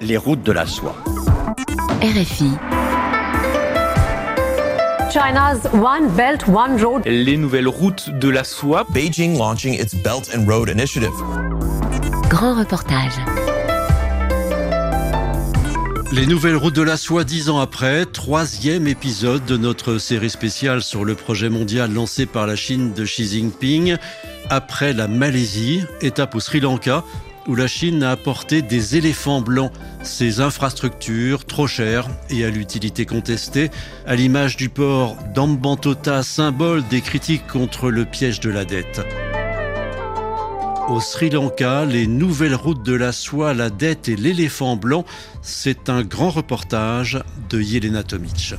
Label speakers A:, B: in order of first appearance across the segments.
A: Les routes de la soie.
B: RFI.
C: China's One Belt, One Road.
D: Les nouvelles routes de la soie.
E: Beijing launching its Belt and Road Initiative.
B: Grand reportage.
F: Les nouvelles routes de la soie dix ans après, troisième épisode de notre série spéciale sur le projet mondial lancé par la Chine de Xi Jinping. Après la Malaisie, étape au Sri Lanka, où la Chine a apporté des éléphants blancs, ces infrastructures trop chères et à l'utilité contestée, à l'image du port d'Ambantota, symbole des critiques contre le piège de la dette. Au Sri Lanka, les nouvelles routes de la soie, la dette et l'éléphant blanc, c'est un grand reportage de Yelena Tomic.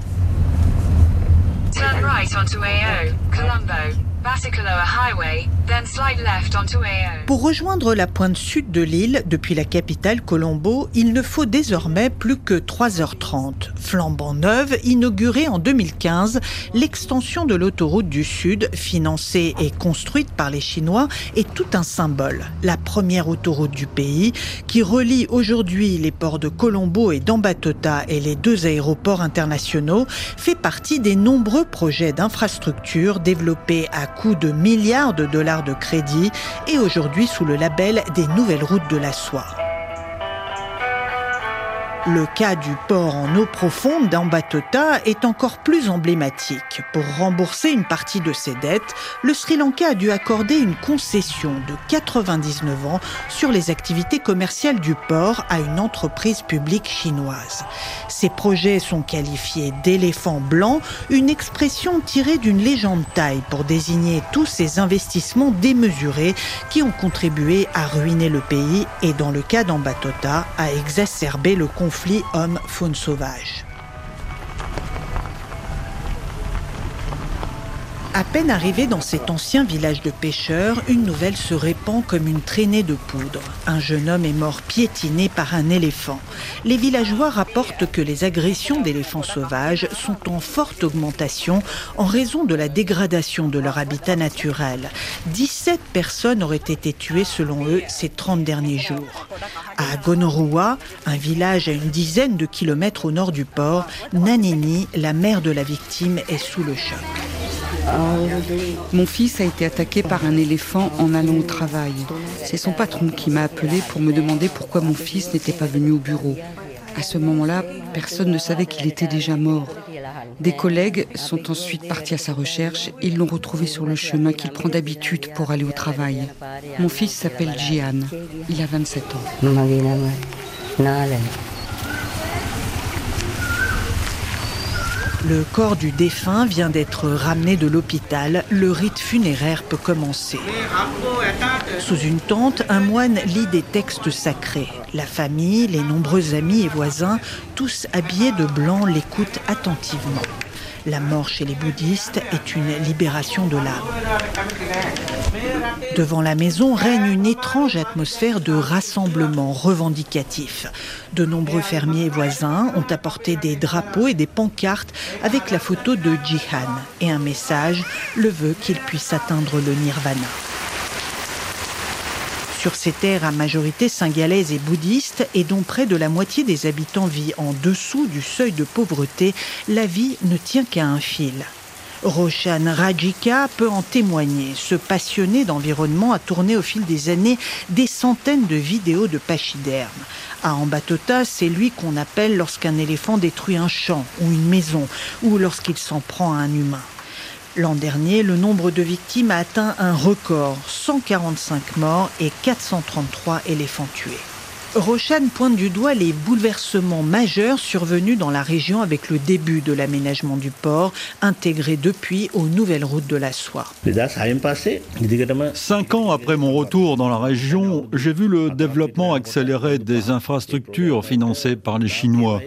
G: Pour rejoindre la pointe sud de l'île, depuis la capitale Colombo, il ne faut désormais plus que 3h30. Flambant neuve, inaugurée en 2015, l'extension de l'autoroute du Sud, financée et construite par les Chinois, est tout un symbole. La première autoroute du pays, qui relie aujourd'hui les ports de Colombo et d'Ambatota et les deux aéroports internationaux, fait partie des nombreux projets d'infrastructures développés à coût de milliards de dollars de crédit et aujourd'hui sous le label des nouvelles routes de la soie. Le cas du port en eau profonde d'Ambatota est encore plus emblématique. Pour rembourser une partie de ses dettes, le Sri Lanka a dû accorder une concession de 99 ans sur les activités commerciales du port à une entreprise publique chinoise. Ces projets sont qualifiés d'éléphants blancs, une expression tirée d'une légende thaï pour désigner tous ces investissements démesurés qui ont contribué à ruiner le pays et, dans le cas d'Ambatota, à exacerber le conflit conflit homme-faune sauvage. À peine arrivé dans cet ancien village de pêcheurs, une nouvelle se répand comme une traînée de poudre. Un jeune homme est mort piétiné par un éléphant. Les villageois rapportent que les agressions d'éléphants sauvages sont en forte augmentation en raison de la dégradation de leur habitat naturel. 17 personnes auraient été tuées selon eux ces 30 derniers jours. À Gonorua, un village à une dizaine de kilomètres au nord du port, Nanini, la mère de la victime, est sous le choc.
H: Mon fils a été attaqué par un éléphant en allant au travail. C'est son patron qui m'a appelé pour me demander pourquoi mon fils n'était pas venu au bureau. À ce moment-là, personne ne savait qu'il était déjà mort. Des collègues sont ensuite partis à sa recherche. Ils l'ont retrouvé sur le chemin qu'il prend d'habitude pour aller au travail. Mon fils s'appelle Jian. Il a 27 ans.
G: Le corps du défunt vient d'être ramené de l'hôpital. Le rite funéraire peut commencer. Sous une tente, un moine lit des textes sacrés. La famille, les nombreux amis et voisins, tous habillés de blanc, l'écoutent attentivement. La mort chez les bouddhistes est une libération de l'âme. Devant la maison règne une étrange atmosphère de rassemblement revendicatif. De nombreux fermiers voisins ont apporté des drapeaux et des pancartes avec la photo de Jihan et un message, le vœu qu'il puisse atteindre le nirvana. Sur ces terres à majorité singalaise et bouddhiste et dont près de la moitié des habitants vit en dessous du seuil de pauvreté, la vie ne tient qu'à un fil. Roshan Rajika peut en témoigner. Ce passionné d'environnement a tourné au fil des années des centaines de vidéos de pachydermes. À Ambatota, c'est lui qu'on appelle lorsqu'un éléphant détruit un champ ou une maison ou lorsqu'il s'en prend à un humain. L'an dernier, le nombre de victimes a atteint un record, 145 morts et 433 éléphants tués. Roshan pointe du doigt les bouleversements majeurs survenus dans la région avec le début de l'aménagement du port, intégré depuis aux nouvelles routes de la soie.
I: Cinq ans après mon retour dans la région, j'ai vu le développement accéléré des infrastructures financées par les Chinois.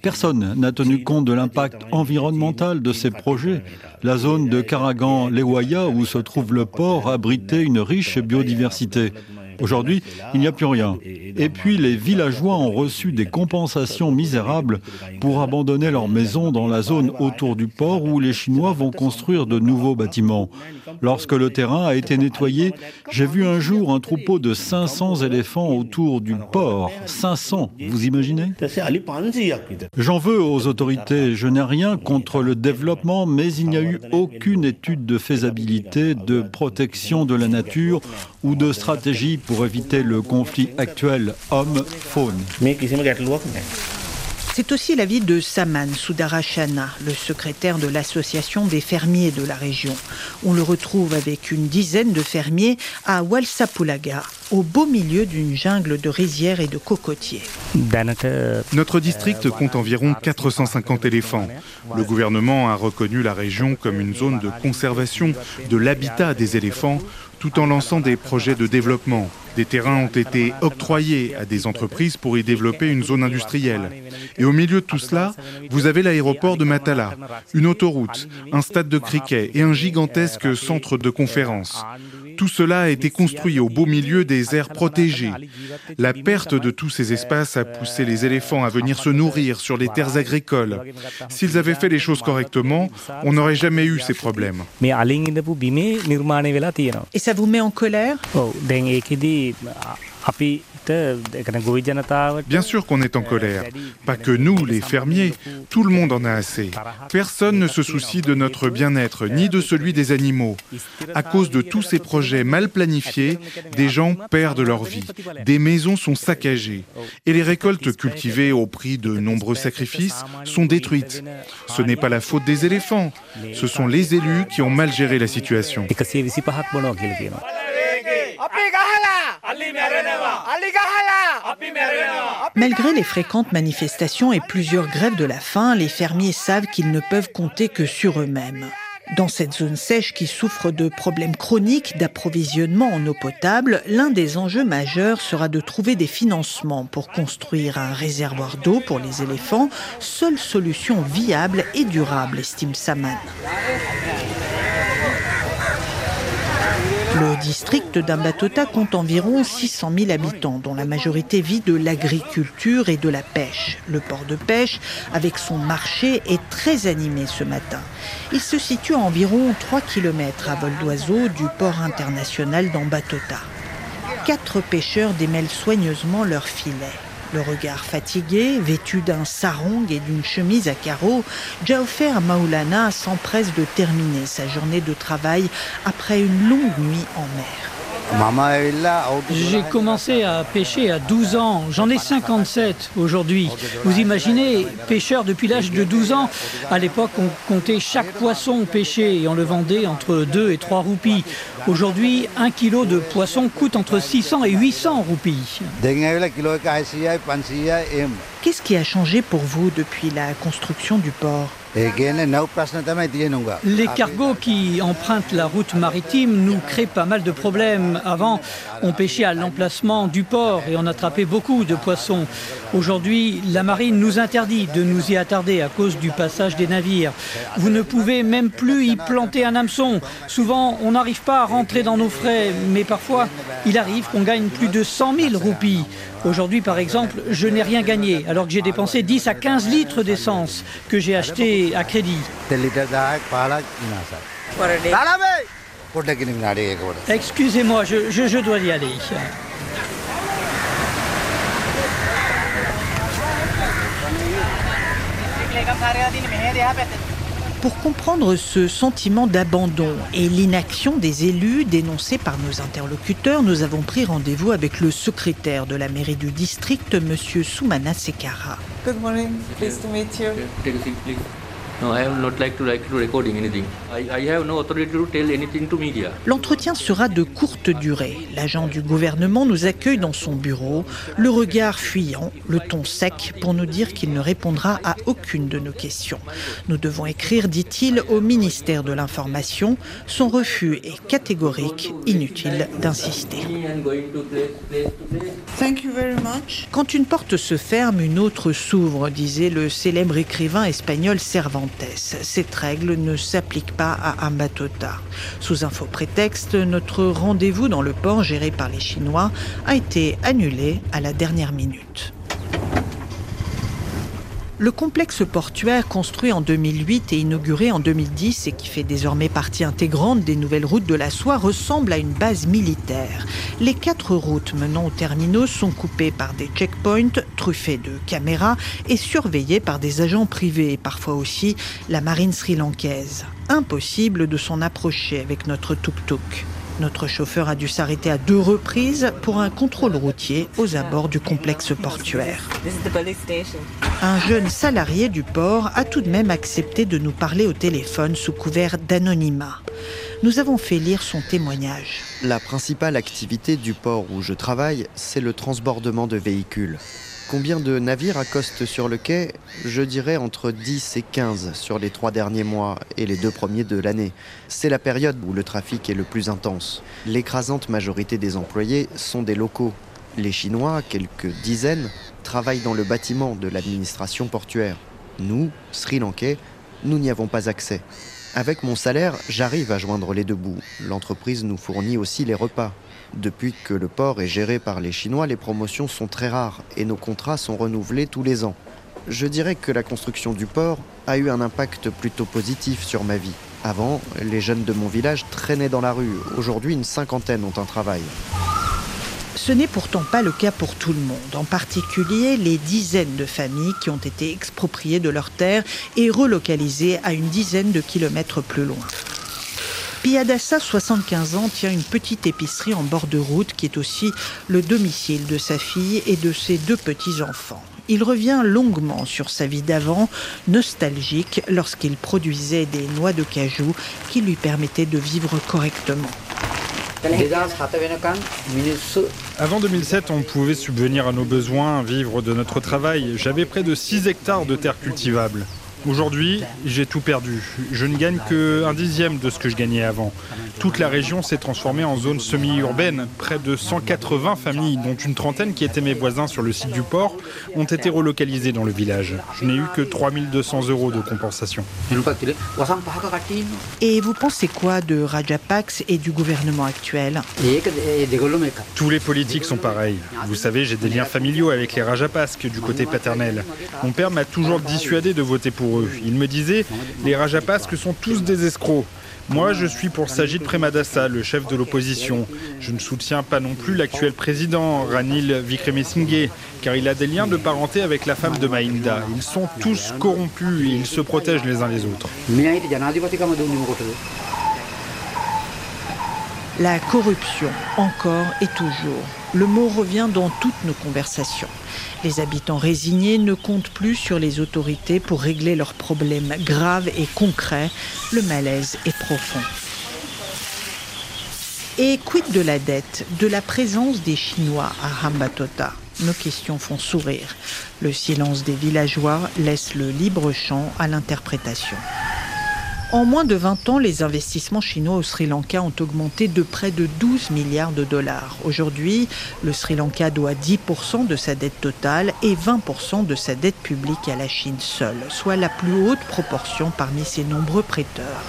I: Personne n'a tenu compte de l'impact environnemental de ces projets. La zone de Karagan-Lewaya, où se trouve le port, abritait une riche biodiversité. Aujourd'hui, il n'y a plus rien. Et puis les villageois ont reçu des compensations misérables pour abandonner leurs maisons dans la zone autour du port où les Chinois vont construire de nouveaux bâtiments. Lorsque le terrain a été nettoyé, j'ai vu un jour un troupeau de 500 éléphants autour du port. 500, vous imaginez? J'en veux aux autorités. Je n'ai rien contre le développement, mais il n'y a eu aucune étude de faisabilité, de protection de la nature ou de stratégie pour éviter le conflit actuel homme-faune.
G: C'est aussi l'avis de Saman Sudarashana, le secrétaire de l'association des fermiers de la région. On le retrouve avec une dizaine de fermiers à Walsapulaga, au beau milieu d'une jungle de rizières et de cocotiers.
J: Notre district compte environ 450 éléphants. Le gouvernement a reconnu la région comme une zone de conservation de l'habitat des éléphants tout en lançant des projets de développement. Des terrains ont été octroyés à des entreprises pour y développer une zone industrielle. Et au milieu de tout cela, vous avez l'aéroport de Matala, une autoroute, un stade de cricket et un gigantesque centre de conférences. Tout cela a été construit au beau milieu des aires protégées. La perte de tous ces espaces a poussé les éléphants à venir se nourrir sur les terres agricoles. S'ils avaient fait les choses correctement, on n'aurait jamais eu ces problèmes.
G: Et ça vous met en colère?
J: Bien sûr qu'on est en colère. Pas que nous, les fermiers. Tout le monde en a assez. Personne ne se soucie de notre bien-être, ni de celui des animaux. À cause de tous ces projets mal planifiés, des gens perdent leur vie. Des maisons sont saccagées. Et les récoltes cultivées au prix de nombreux sacrifices sont détruites. Ce n'est pas la faute des éléphants. Ce sont les élus qui ont mal géré la situation.
G: Malgré les fréquentes manifestations et plusieurs grèves de la faim, les fermiers savent qu'ils ne peuvent compter que sur eux-mêmes. Dans cette zone sèche qui souffre de problèmes chroniques d'approvisionnement en eau potable, l'un des enjeux majeurs sera de trouver des financements pour construire un réservoir d'eau pour les éléphants, seule solution viable et durable, estime Saman. Le district d'Ambatota compte environ 600 000 habitants, dont la majorité vit de l'agriculture et de la pêche. Le port de pêche, avec son marché, est très animé ce matin. Il se situe à environ 3 km à vol d'oiseau du port international d'Ambatota. Quatre pêcheurs démêlent soigneusement leurs filets. Le regard fatigué, vêtu d'un sarong et d'une chemise à carreaux, Jaofer Maulana s'empresse de terminer sa journée de travail après une longue nuit en mer.
K: J'ai commencé à pêcher à 12 ans, j'en ai 57 aujourd'hui. Vous imaginez, pêcheur depuis l'âge de 12 ans, à l'époque on comptait chaque poisson pêché et on le vendait entre 2 et 3 roupies. Aujourd'hui, un kilo de poisson coûte entre 600 et 800 roupies.
G: Qu'est-ce qui a changé pour vous depuis la construction du port
K: les cargos qui empruntent la route maritime nous créent pas mal de problèmes. Avant, on pêchait à l'emplacement du port et on attrapait beaucoup de poissons. Aujourd'hui, la marine nous interdit de nous y attarder à cause du passage des navires. Vous ne pouvez même plus y planter un hameçon. Souvent, on n'arrive pas à rentrer dans nos frais, mais parfois, il arrive qu'on gagne plus de 100 000 roupies. Aujourd'hui, par exemple, je n'ai rien gagné, alors que j'ai dépensé 10 à 15 litres d'essence que j'ai acheté à crédit. Excusez-moi, je, je, dois y aller.
G: Pour comprendre ce sentiment d'abandon et l'inaction des élus dénoncés par nos interlocuteurs, nous avons pris rendez-vous avec le secrétaire de la mairie du district, M. Soumana Sekara.
L: Good morning. Pleased to meet you.
M: Take a seat, please. No, I have not like to like to recording anything. I, I have no authority to tell anything to media.
G: L'entretien sera de courte durée. L'agent du gouvernement nous accueille dans son bureau, le regard fuyant, le ton sec, pour nous dire qu'il ne répondra à aucune de nos questions. Nous devons écrire, dit-il, au ministère de l'Information. Son refus est catégorique, inutile d'insister. Quand une porte se ferme, une autre s'ouvre, disait le célèbre écrivain espagnol Cervantes. Cette règle ne s'applique pas à Ambatota. Sous un faux prétexte, notre rendez-vous dans le port géré par les Chinois a été annulé à la dernière minute. Le complexe portuaire construit en 2008 et inauguré en 2010 et qui fait désormais partie intégrante des nouvelles routes de la soie ressemble à une base militaire. Les quatre routes menant aux terminaux sont coupées par des checkpoints truffés de caméras et surveillées par des agents privés et parfois aussi la marine sri-lankaise. Impossible de s'en approcher avec notre tuk-tuk. Notre chauffeur a dû s'arrêter à deux reprises pour un contrôle routier aux abords du complexe portuaire. Un jeune salarié du port a tout de même accepté de nous parler au téléphone sous couvert d'anonymat. Nous avons fait lire son témoignage.
N: La principale activité du port où je travaille, c'est le transbordement de véhicules. Combien de navires accostent sur le quai? Je dirais entre 10 et 15 sur les trois derniers mois et les deux premiers de l'année. C'est la période où le trafic est le plus intense. L'écrasante majorité des employés sont des locaux. Les Chinois, quelques dizaines, travaillent dans le bâtiment de l'administration portuaire. Nous, Sri Lankais, nous n'y avons pas accès. Avec mon salaire, j'arrive à joindre les deux bouts. L'entreprise nous fournit aussi les repas. Depuis que le port est géré par les Chinois, les promotions sont très rares et nos contrats sont renouvelés tous les ans. Je dirais que la construction du port a eu un impact plutôt positif sur ma vie. Avant, les jeunes de mon village traînaient dans la rue. Aujourd'hui, une cinquantaine ont un travail.
G: Ce n'est pourtant pas le cas pour tout le monde, en particulier les dizaines de familles qui ont été expropriées de leurs terres et relocalisées à une dizaine de kilomètres plus loin. Piadassa, 75 ans, tient une petite épicerie en bord de route qui est aussi le domicile de sa fille et de ses deux petits-enfants. Il revient longuement sur sa vie d'avant, nostalgique lorsqu'il produisait des noix de cajou qui lui permettaient de vivre correctement.
O: Avant 2007, on pouvait subvenir à nos besoins, vivre de notre travail. J'avais près de 6 hectares de terres cultivables. Aujourd'hui, j'ai tout perdu. Je ne gagne que un dixième de ce que je gagnais avant. Toute la région s'est transformée en zone semi-urbaine. Près de 180 familles, dont une trentaine qui étaient mes voisins sur le site du port, ont été relocalisées dans le village. Je n'ai eu que 3200 euros de compensation.
G: Et vous pensez quoi de Rajapax et du gouvernement actuel?
O: Tous les politiques sont pareils. Vous savez, j'ai des liens familiaux avec les Rajapakses du côté paternel. Mon père m'a toujours dissuadé de voter pour eux. Il me disait, les Rajapakses sont tous des escrocs. Moi, je suis pour Sajid Premadasa, le chef de l'opposition. Je ne soutiens pas non plus l'actuel président, Ranil Vikremesinghe, car il a des liens de parenté avec la femme de Mahinda. Ils sont tous corrompus et ils se protègent les uns les autres.
G: La corruption, encore et toujours. Le mot revient dans toutes nos conversations. Les habitants résignés ne comptent plus sur les autorités pour régler leurs problèmes graves et concrets. Le malaise est profond. Et quid de la dette, de la présence des Chinois à Hambatota Nos questions font sourire. Le silence des villageois laisse le libre champ à l'interprétation. En moins de 20 ans, les investissements chinois au Sri Lanka ont augmenté de près de 12 milliards de dollars. Aujourd'hui, le Sri Lanka doit 10% de sa dette totale et 20% de sa dette publique à la Chine seule, soit la plus haute proportion parmi ses nombreux prêteurs.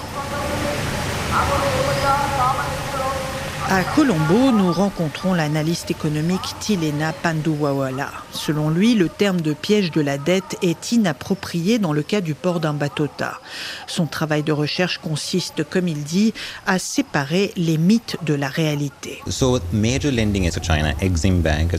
G: À Colombo, nous rencontrons l'analyste économique Tilena Panduwawala. Selon lui, le terme de piège de la dette est inapproprié dans le cas du port d'un Batota. Son travail de recherche consiste, comme il dit, à séparer les mythes de la réalité.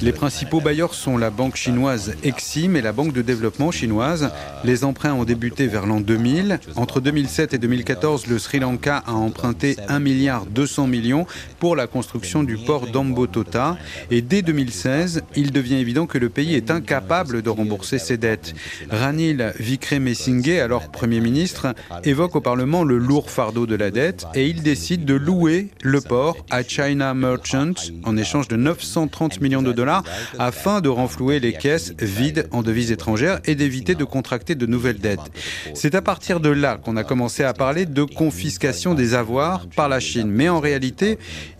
P: Les principaux bailleurs sont la banque chinoise Exim et la banque de développement chinoise. Les emprunts ont débuté vers l'an 2000. Entre 2007 et 2014, le Sri Lanka a emprunté 1 milliard 200 millions pour la construction du port d'Ambotota. Et dès 2016, il devient évident que le pays est incapable de rembourser ses dettes. Ranil Vikremesinghe, alors Premier ministre, évoque au Parlement le lourd fardeau de la dette et il décide de louer le port à China Merchants en échange de 930 millions de dollars afin de renflouer les caisses vides en devises étrangères et d'éviter de contracter de nouvelles dettes. C'est à partir de là qu'on a commencé à parler de confiscation des avoirs par la Chine. Mais en réalité,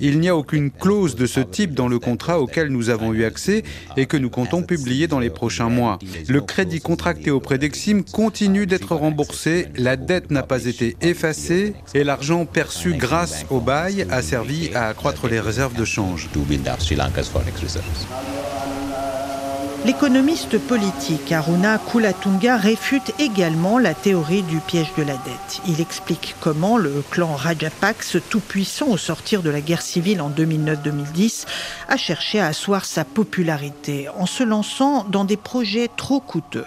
P: Il n'y a aucune clause de ce type dans le contrat auquel nous avons eu accès et que nous comptons publier dans les prochains mois. Le crédit contracté auprès d'Exim continue d'être remboursé, la dette n'a pas été effacée et l'argent perçu grâce au bail a servi à accroître les réserves de change.
G: L'économiste politique Aruna Kulatunga réfute également la théorie du piège de la dette. Il explique comment le clan Rajapakse, tout puissant au sortir de la guerre civile en 2009-2010, a cherché à asseoir sa popularité en se lançant dans des projets trop coûteux.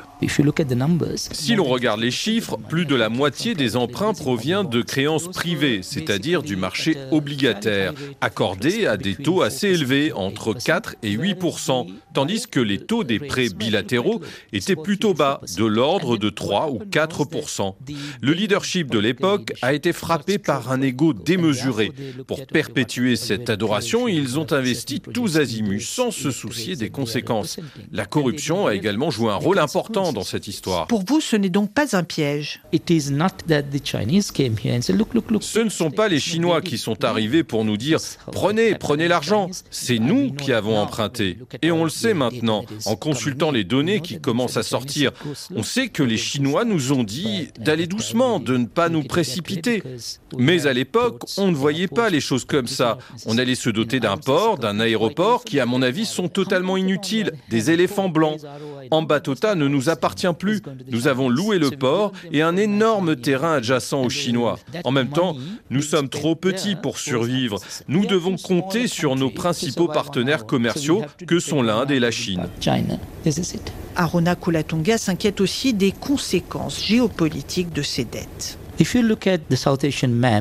Q: Si l'on regarde les chiffres, plus de la moitié des emprunts provient de créances privées, c'est-à-dire du marché obligataire, accordé à des taux assez élevés, entre 4 et 8% tandis que les taux des prêts bilatéraux étaient plutôt bas, de l'ordre de 3 ou 4% Le leadership de l'époque a été frappé par un ego démesuré. Pour perpétuer cette adoration, ils ont investi tous azimuts sans se soucier des conséquences. La corruption a également joué un rôle important dans cette histoire.
G: Pour vous, ce n'est donc pas un piège.
Q: Ce ne sont pas les Chinois qui sont arrivés pour nous dire prenez, prenez l'argent. C'est nous qui avons emprunté. Et on le sait maintenant, en consultant les données qui commencent à sortir. On sait que les Chinois nous ont dit d'aller doucement, de ne pas nous précipiter. Mais à l'époque, on ne voyait pas les choses comme ça. On allait se doter d'un port, d'un aéroport qui, à mon avis, sont totalement inutiles. Des éléphants blancs. Ambatota ne nous appartient plus. Nous avons loué le port et un énorme terrain adjacent aux Chinois. En même temps, nous sommes trop petits pour survivre. Nous devons compter sur nos principaux partenaires commerciaux que sont l'Inde et la Chine.
G: Aruna Kulatunga s'inquiète aussi des conséquences géopolitiques de ces dettes.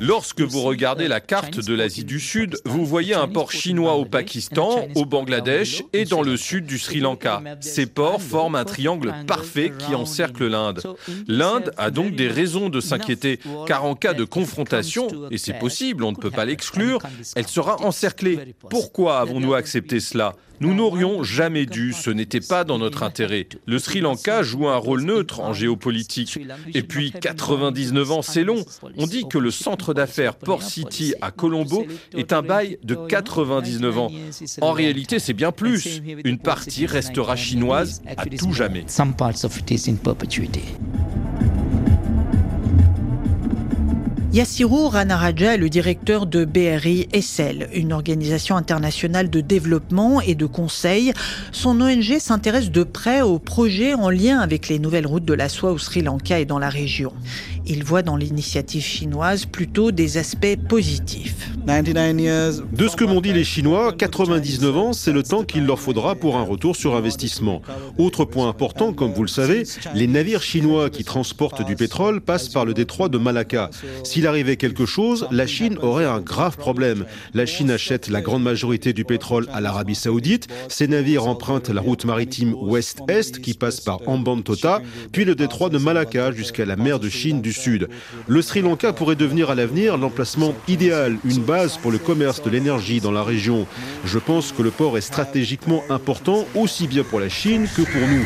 Q: Lorsque vous regardez la carte de l'Asie du Sud, vous voyez un port chinois au Pakistan, au Bangladesh et dans le sud du Sri Lanka. Ces ports forment un triangle parfait qui encercle l'Inde. L'Inde a donc des raisons de s'inquiéter, car en cas de confrontation, et c'est possible, on ne peut pas l'exclure, elle sera encerclée. Pourquoi avons-nous accepté cela nous n'aurions jamais dû, ce n'était pas dans notre intérêt. Le Sri Lanka joue un rôle neutre en géopolitique. Et puis 99 ans, c'est long. On dit que le centre d'affaires Port City à Colombo est un bail de 99 ans. En réalité, c'est bien plus. Une partie restera chinoise à tout jamais.
G: Yassirou Ranaraja est le directeur de BRI Essel, une organisation internationale de développement et de conseil. Son ONG s'intéresse de près aux projets en lien avec les nouvelles routes de la soie au Sri Lanka et dans la région. Il voit dans l'initiative chinoise plutôt des aspects positifs.
R: De ce que m'ont dit les Chinois, 99 ans, c'est le temps qu'il leur faudra pour un retour sur investissement. Autre point important, comme vous le savez, les navires chinois qui transportent du pétrole passent par le détroit de Malacca. S'il arrivait quelque chose, la Chine aurait un grave problème. La Chine achète la grande majorité du pétrole à l'Arabie saoudite, ces navires empruntent la route maritime ouest-est qui passe par Ambantota, puis le détroit de Malacca jusqu'à la mer de Chine du Le Sri Lanka pourrait devenir à l'avenir l'emplacement idéal, une base pour le commerce de l'énergie dans la région. Je pense que le port est stratégiquement important aussi bien pour la Chine que pour nous.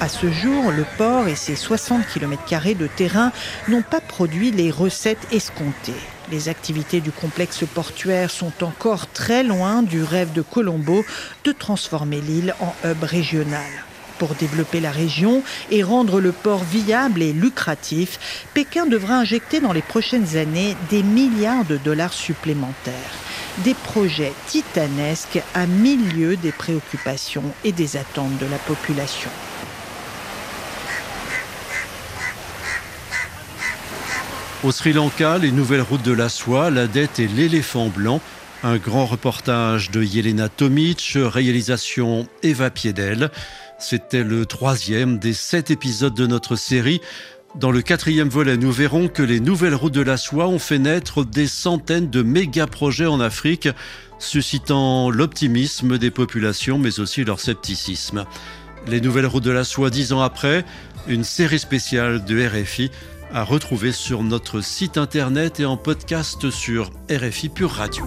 G: À ce jour, le port et ses 60 km de terrain n'ont pas produit les recettes escomptées. Les activités du complexe portuaire sont encore très loin du rêve de Colombo de transformer l'île en hub régional. Pour développer la région et rendre le port viable et lucratif, Pékin devra injecter dans les prochaines années des milliards de dollars supplémentaires. Des projets titanesques à milieu des préoccupations et des attentes de la population.
F: Au Sri Lanka, les nouvelles routes de la soie, la dette et l'éléphant blanc. Un grand reportage de Yelena Tomic, réalisation Eva Piedel. C'était le troisième des sept épisodes de notre série. Dans le quatrième volet, nous verrons que les nouvelles routes de la soie ont fait naître des centaines de méga-projets en Afrique, suscitant l'optimisme des populations, mais aussi leur scepticisme. Les nouvelles routes de la soie dix ans après, une série spéciale de RFI à retrouver sur notre site internet et en podcast sur RFI Pure Radio.